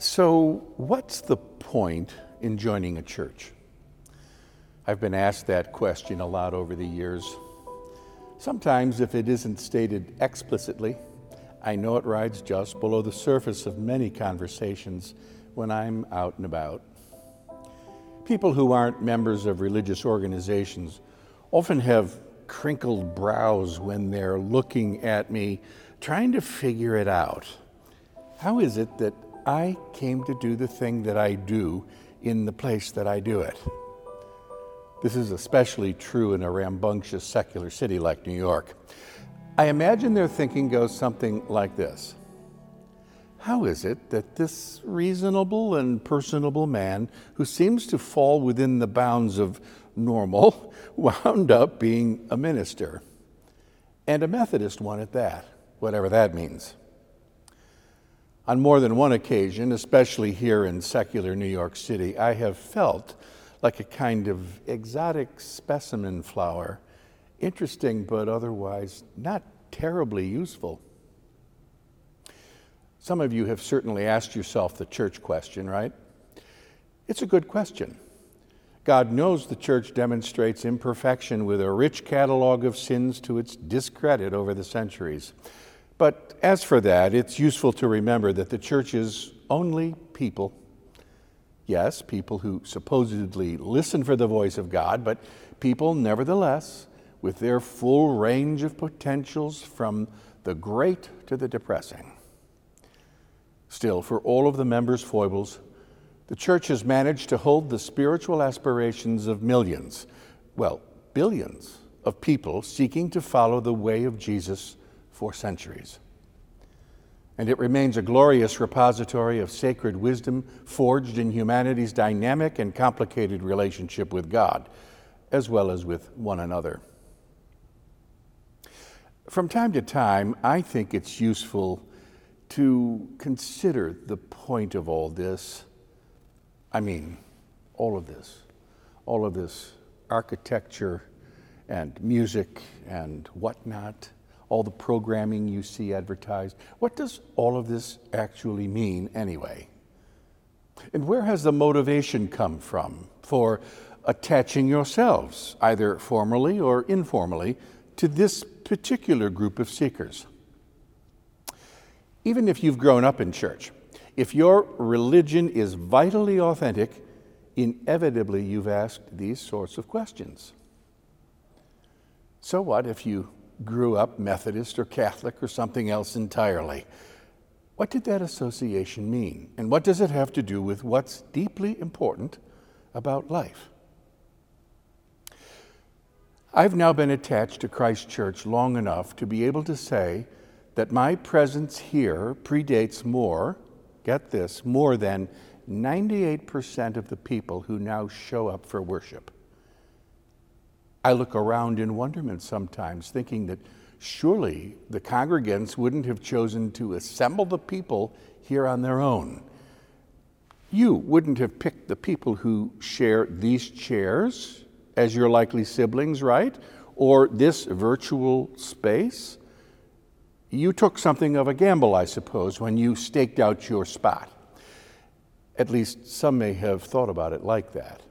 So, what's the point in joining a church? I've been asked that question a lot over the years. Sometimes, if it isn't stated explicitly, I know it rides just below the surface of many conversations when I'm out and about. People who aren't members of religious organizations often have crinkled brows when they're looking at me, trying to figure it out. How is it that I came to do the thing that I do in the place that I do it? This is especially true in a rambunctious secular city like New York. I imagine their thinking goes something like this How is it that this reasonable and personable man, who seems to fall within the bounds of normal, wound up being a minister? And a Methodist one at that, whatever that means. On more than one occasion, especially here in secular New York City, I have felt like a kind of exotic specimen flower interesting but otherwise not terribly useful. Some of you have certainly asked yourself the church question, right? It's a good question. God knows the church demonstrates imperfection with a rich catalog of sins to its discredit over the centuries. But as for that, it's useful to remember that the church is only people. Yes, people who supposedly listen for the voice of God, but people nevertheless with their full range of potentials from the great to the depressing. Still, for all of the members' foibles, the church has managed to hold the spiritual aspirations of millions, well, billions of people seeking to follow the way of Jesus for centuries. And it remains a glorious repository of sacred wisdom forged in humanity's dynamic and complicated relationship with God, as well as with one another. From time to time, I think it's useful to consider the point of all this. I mean, all of this, all of this architecture and music and whatnot, all the programming you see advertised. What does all of this actually mean anyway? And where has the motivation come from for attaching yourselves, either formally or informally, to this particular group of seekers. Even if you've grown up in church, if your religion is vitally authentic, inevitably you've asked these sorts of questions. So what if you grew up Methodist or Catholic or something else entirely? What did that association mean? And what does it have to do with what's deeply important about life? I've now been attached to Christ Church long enough to be able to say that my presence here predates more, get this, more than 98% of the people who now show up for worship. I look around in wonderment sometimes, thinking that surely the congregants wouldn't have chosen to assemble the people here on their own. You wouldn't have picked the people who share these chairs as your likely siblings, right? Or this virtual space. You took something of a gamble, I suppose, when you staked out your spot. At least some may have thought about it like that.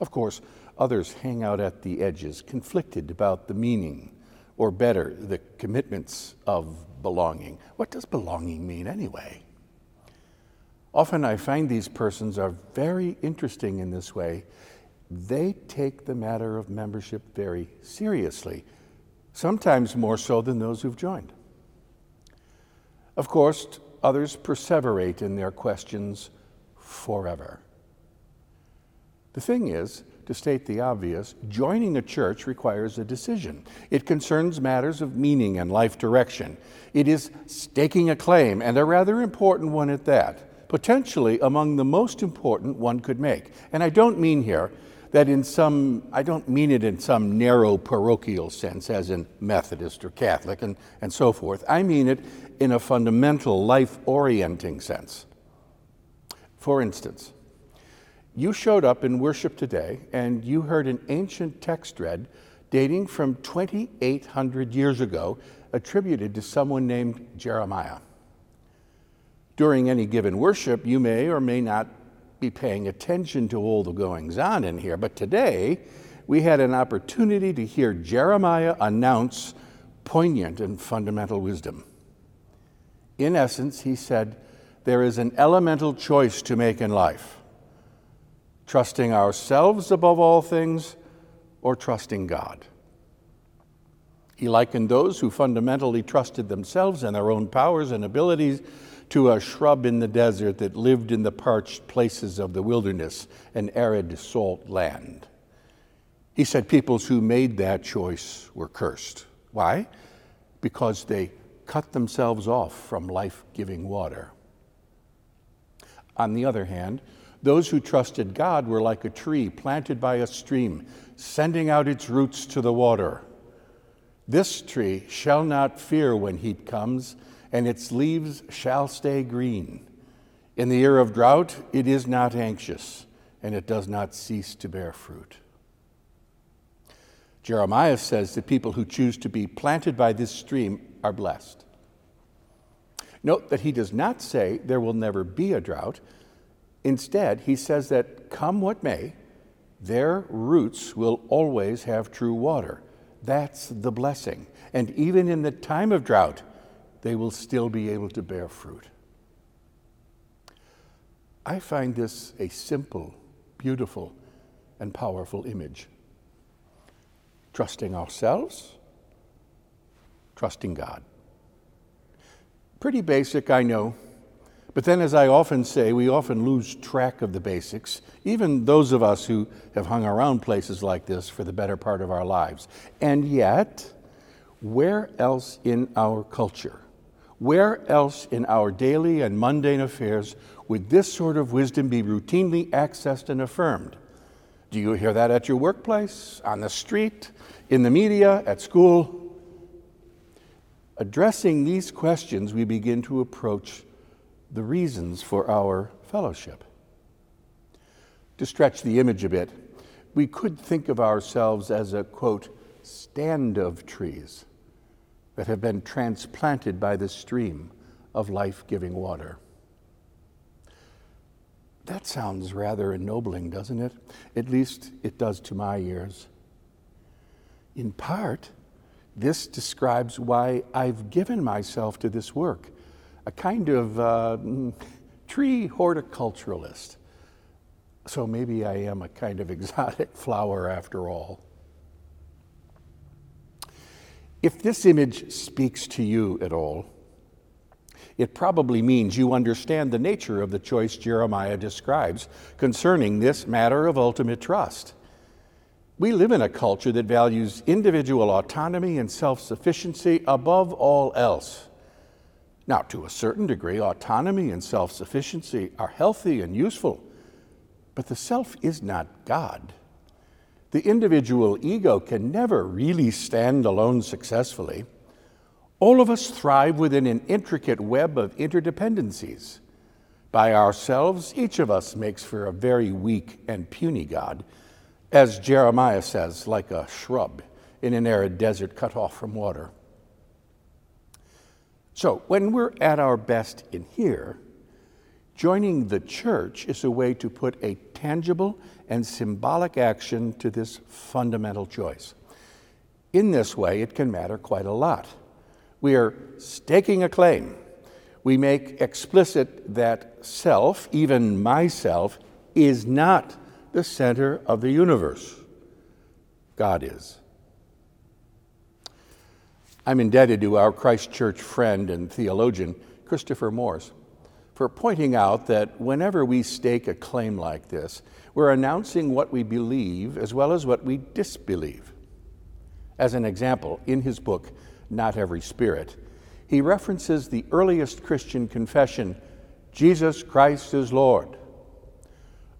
Of course, others hang out at the edges, conflicted about the meaning, or better, the commitments of belonging. What does belonging mean anyway? Often I find these persons are very interesting in this way they take the matter of membership very seriously, sometimes more so than those who've joined. Of course, others perseverate in their questions forever. The thing is, to state the obvious, joining a church requires a decision. It concerns matters of meaning and life direction. It is staking a claim, and a rather important one at that, potentially among the most important one could make. And I don't mean here that in some, I don't mean it in some narrow parochial sense, as in Methodist or Catholic and, and so forth. I mean it in a fundamental, life orienting sense. For instance, you showed up in worship today and you heard an ancient text read dating from 2,800 years ago, attributed to someone named Jeremiah. During any given worship, you may or may not be paying attention to all the goings on in here, but today we had an opportunity to hear Jeremiah announce poignant and fundamental wisdom. In essence, he said, There is an elemental choice to make in life trusting ourselves above all things or trusting God. He likened those who fundamentally trusted themselves and their own powers and abilities to a shrub in the desert that lived in the parched places of the wilderness, an arid salt land. He said peoples who made that choice were cursed. Why? Because they cut themselves off from life giving water. On the other hand, those who trusted God were like a tree planted by a stream, sending out its roots to the water. This tree shall not fear when heat comes, and its leaves shall stay green. In the year of drought, it is not anxious, and it does not cease to bear fruit. Jeremiah says that people who choose to be planted by this stream are blessed. Note that he does not say there will never be a drought. Instead, he says that come what may, their roots will always have true water. That's the blessing. And even in the time of drought, they will still be able to bear fruit. I find this a simple, beautiful, and powerful image. Trusting ourselves, trusting God. Pretty basic, I know. But then, as I often say, we often lose track of the basics, even those of us who have hung around places like this for the better part of our lives. And yet, where else in our culture where else in our daily and mundane affairs would this sort of wisdom be routinely accessed and affirmed? Do you hear that at your workplace, on the street, in the media, at school? Addressing these questions, we begin to approach the reasons for our fellowship. To stretch the image a bit, we could think of ourselves as a quote, stand of trees that have been transplanted by the stream of life giving water. That sounds rather ennobling, doesn't it? At least it does to my ears. In part, this describes why I've given myself to this work, a kind of uh, tree horticulturalist. So maybe I am a kind of exotic flower after all. If this image speaks to you at all, it probably means you understand the nature of the choice Jeremiah describes concerning this matter of ultimate trust. We live in a culture that values individual autonomy and self sufficiency above all else. Now, to a certain degree, autonomy and self sufficiency are healthy and useful, but the self is not God. The individual ego can never really stand alone successfully. All of us thrive within an intricate web of interdependencies. By ourselves, each of us makes for a very weak and puny God, as Jeremiah says, like a shrub in an arid desert cut off from water. So, when we're at our best in here, joining the church is a way to put a tangible and symbolic action to this fundamental choice. In this way, it can matter quite a lot. We are staking a claim. We make explicit that self, even myself, is not the center of the universe. God is. I'm indebted to our Christ Church friend and theologian, Christopher Morse, for pointing out that whenever we stake a claim like this, we're announcing what we believe as well as what we disbelieve. As an example, in his book, Not Every Spirit, he references the earliest Christian confession Jesus Christ is Lord.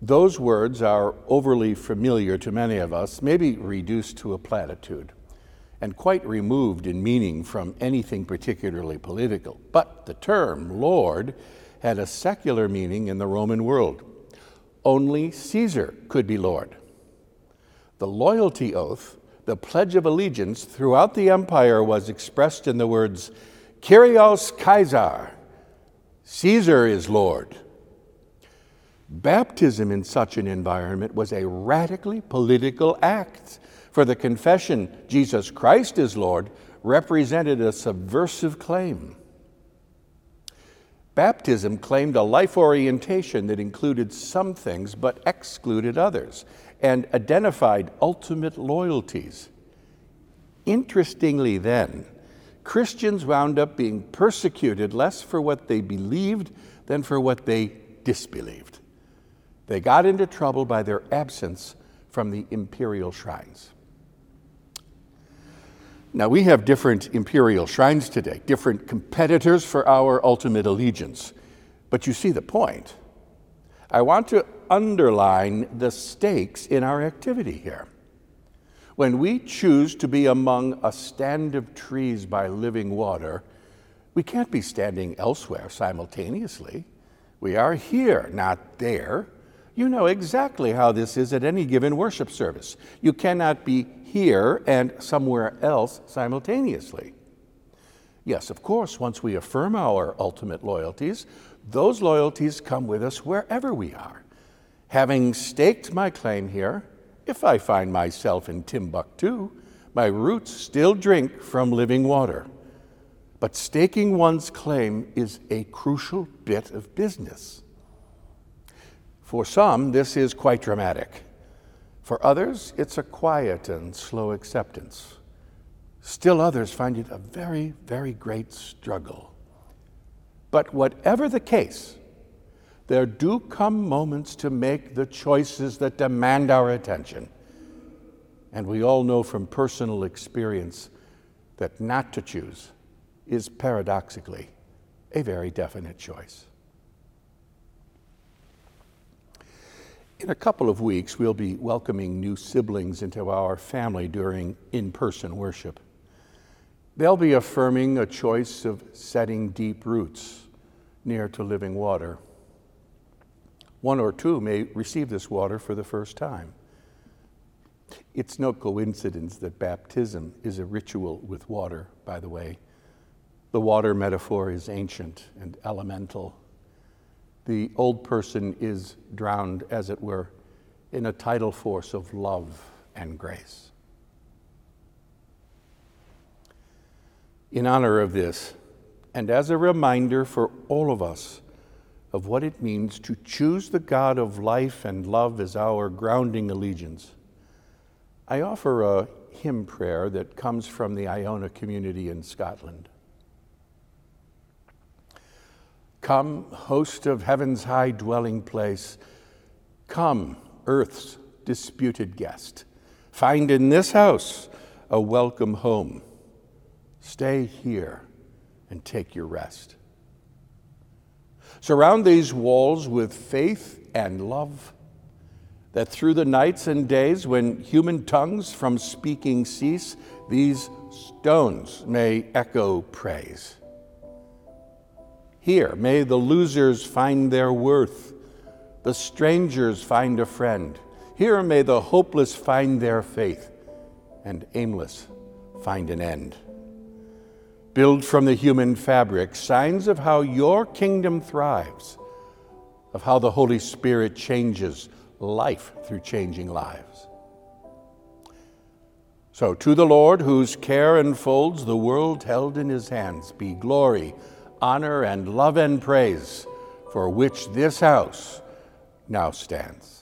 Those words are overly familiar to many of us, maybe reduced to a platitude, and quite removed in meaning from anything particularly political. But the term Lord had a secular meaning in the Roman world. Only Caesar could be Lord. The loyalty oath, the Pledge of Allegiance throughout the empire was expressed in the words Kyrios Kaiser, Caesar is Lord. Baptism in such an environment was a radically political act, for the confession, Jesus Christ is Lord, represented a subversive claim. Baptism claimed a life orientation that included some things but excluded others and identified ultimate loyalties. Interestingly, then, Christians wound up being persecuted less for what they believed than for what they disbelieved. They got into trouble by their absence from the imperial shrines. Now, we have different imperial shrines today, different competitors for our ultimate allegiance. But you see the point. I want to underline the stakes in our activity here. When we choose to be among a stand of trees by living water, we can't be standing elsewhere simultaneously. We are here, not there. You know exactly how this is at any given worship service. You cannot be here and somewhere else simultaneously. Yes, of course, once we affirm our ultimate loyalties, those loyalties come with us wherever we are. Having staked my claim here, if I find myself in Timbuktu, my roots still drink from living water. But staking one's claim is a crucial bit of business. For some, this is quite dramatic. For others, it's a quiet and slow acceptance. Still others find it a very, very great struggle. But whatever the case, there do come moments to make the choices that demand our attention. And we all know from personal experience that not to choose is paradoxically a very definite choice. In a couple of weeks, we'll be welcoming new siblings into our family during in person worship. They'll be affirming a choice of setting deep roots near to living water. One or two may receive this water for the first time. It's no coincidence that baptism is a ritual with water, by the way. The water metaphor is ancient and elemental. The old person is drowned, as it were, in a tidal force of love and grace. In honor of this, and as a reminder for all of us, of what it means to choose the God of life and love as our grounding allegiance, I offer a hymn prayer that comes from the Iona community in Scotland. Come, host of heaven's high dwelling place, come, earth's disputed guest. Find in this house a welcome home. Stay here and take your rest. Surround these walls with faith and love, that through the nights and days when human tongues from speaking cease, these stones may echo praise. Here, may the losers find their worth, the strangers find a friend. Here, may the hopeless find their faith, and aimless find an end. Build from the human fabric signs of how your kingdom thrives, of how the Holy Spirit changes life through changing lives. So, to the Lord, whose care enfolds the world held in his hands, be glory, honor, and love and praise, for which this house now stands.